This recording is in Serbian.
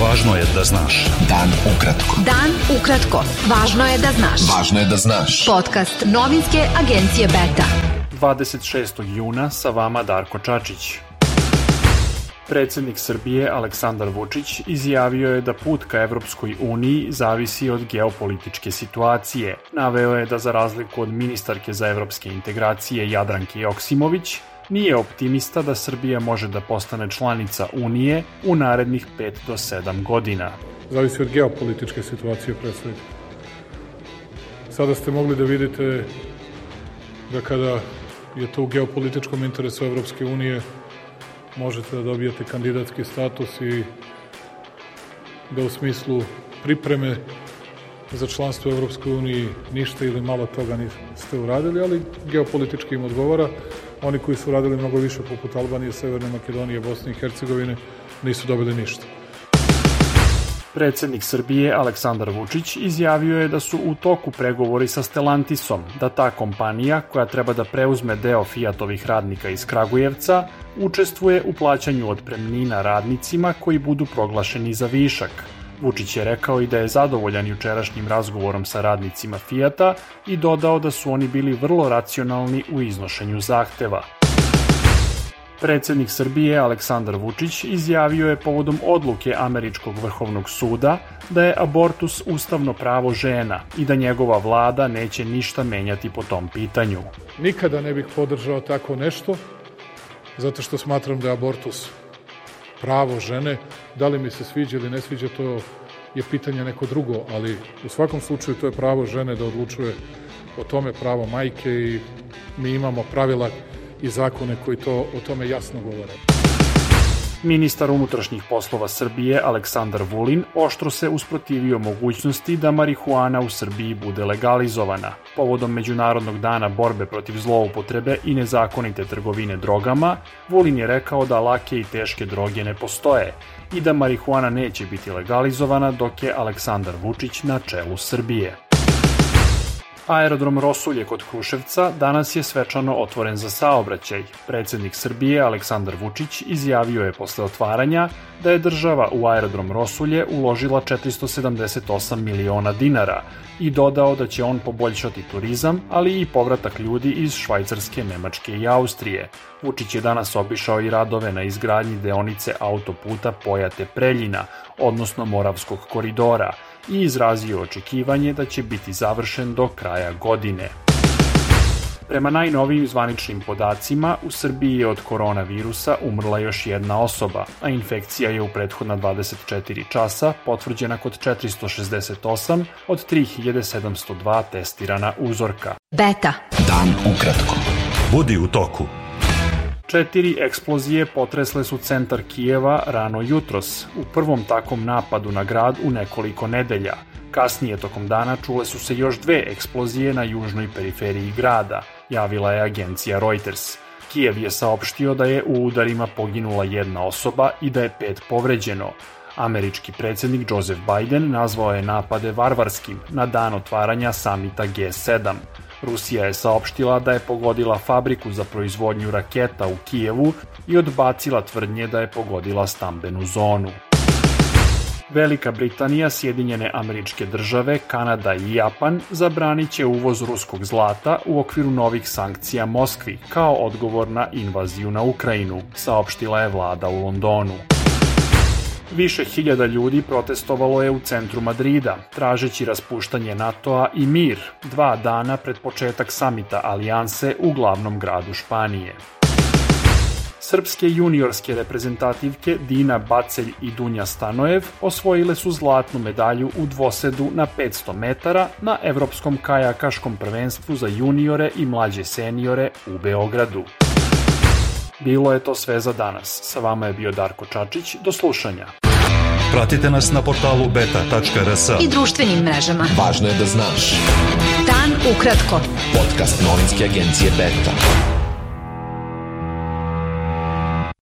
Važno je da znaš. Dan ukratko. Dan ukratko. Važno je da znaš. Važno je da znaš. Podcast novinske agencije Beta. 26. juna sa vama Darko Čačić. Predsednik Srbije Aleksandar Vučić izjavio je da put ka Evropskoj uniji zavisi od geopolitičke situacije. Naveo je da za razliku od ministarke za evropske integracije Jadranke Joksimović, nije optimista da Srbija može da postane članica Unije u narednih 5 do 7 godina. Zavisi od geopolitičke situacije pre svega. Sada ste mogli da vidite da kada je to u geopolitičkom interesu Evropske unije možete da dobijete kandidatski status i da u smislu pripreme za članstvo u Evropskoj uniji ništa ili malo toga niste uradili, ali geopolitički im odgovara Oni koji su radili mnogo više poput Albanije, Severne Makedonije, Bosne i Hercegovine nisu dobili ništa. Predsednik Srbije Aleksandar Vučić izjavio je da su u toku pregovori sa Stellantisom, da ta kompanija, koja treba da preuzme deo Fiatovih radnika iz Kragujevca, učestvuje u plaćanju otpremnina radnicima koji budu proglašeni za višak, Vučić je rekao i da je zadovoljan jučerašnjim razgovorom sa radnicima Fijata i dodao da su oni bili vrlo racionalni u iznošenju zahteva. Predsednik Srbije Aleksandar Vučić izjavio je povodom odluke Američkog vrhovnog suda da je abortus ustavno pravo žena i da njegova vlada neće ništa menjati po tom pitanju. Nikada ne bih podržao tako nešto, zato što smatram da je abortus pravo žene, da li mi se sviđa ili ne sviđa, to je pitanje neko drugo, ali u svakom slučaju to je pravo žene da odlučuje o tome pravo majke i mi imamo pravila i zakone koji to o tome jasno govore. Ministar unutrašnjih poslova Srbije Aleksandar Vulin oštro se usprotivio mogućnosti da marihuana u Srbiji bude legalizovana. Povodom Međunarodnog dana borbe protiv zloupotrebe i nezakonite trgovine drogama, Vulin je rekao da lake i teške droge ne postoje i da marihuana neće biti legalizovana dok je Aleksandar Vučić na čelu Srbije. Aerodrom Rosulje kod Kruševca danas je svečano otvoren za saobraćaj. Predsednik Srbije Aleksandar Vučić izjavio je posle otvaranja da je država u aerodrom Rosulje uložila 478 miliona dinara i dodao da će on poboljšati turizam, ali i povratak ljudi iz Švajcarske, Nemačke i Austrije. Vučić je danas obišao i radove na izgradnji deonice autoputa Pojate-Preljina, odnosno Moravskog koridora, i izrazio očekivanje da će biti završen do kraja godine. Prema najnovijim zvaničnim podacima, u Srbiji je od koronavirusa umrla još jedna osoba, a infekcija je u prethodna 24 časa potvrđena kod 468 od 3702 testirana uzorka. Beta. Dan ukratko. Budi u toku. Četiri eksplozije potresle su centar Kijeva rano jutros, u prvom takom napadu na grad u nekoliko nedelja. Kasnije tokom dana čule su se još dve eksplozije na južnoj periferiji grada, javila je agencija Reuters. Kijev je saopštio da je u udarima poginula jedna osoba i da je pet povređeno. Američki predsednik Joseph Biden nazvao je napade varvarskim na dan otvaranja samita G7. Rusija je saopštila da je pogodila fabriku za proizvodnju raketa u Kijevu i odbacila tvrdnje da je pogodila stambenu zonu. Velika Britanija, Sjedinjene američke države, Kanada i Japan zabranit će uvoz ruskog zlata u okviru novih sankcija Moskvi kao odgovor na invaziju na Ukrajinu, saopštila je vlada u Londonu. Više hiljada ljudi protestovalo je u centru Madrida, tražeći raspuštanje NATO-a i mir, dva dana pred početak samita Alijanse u glavnom gradu Španije. Srpske juniorske reprezentativke Dina Bacelj i Dunja Stanojev osvojile su zlatnu medalju u dvosedu na 500 metara na Evropskom kajakaškom prvenstvu za juniore i mlađe seniore u Beogradu. Bilo je to sve za danas. Sa vama je bio Darko Čačić. Do slušanja. Pratite nas na portalu beta.rs i društvenim mrežama. Važno je da znaš. Dan ukratko. Podcast novinske agencije Beta.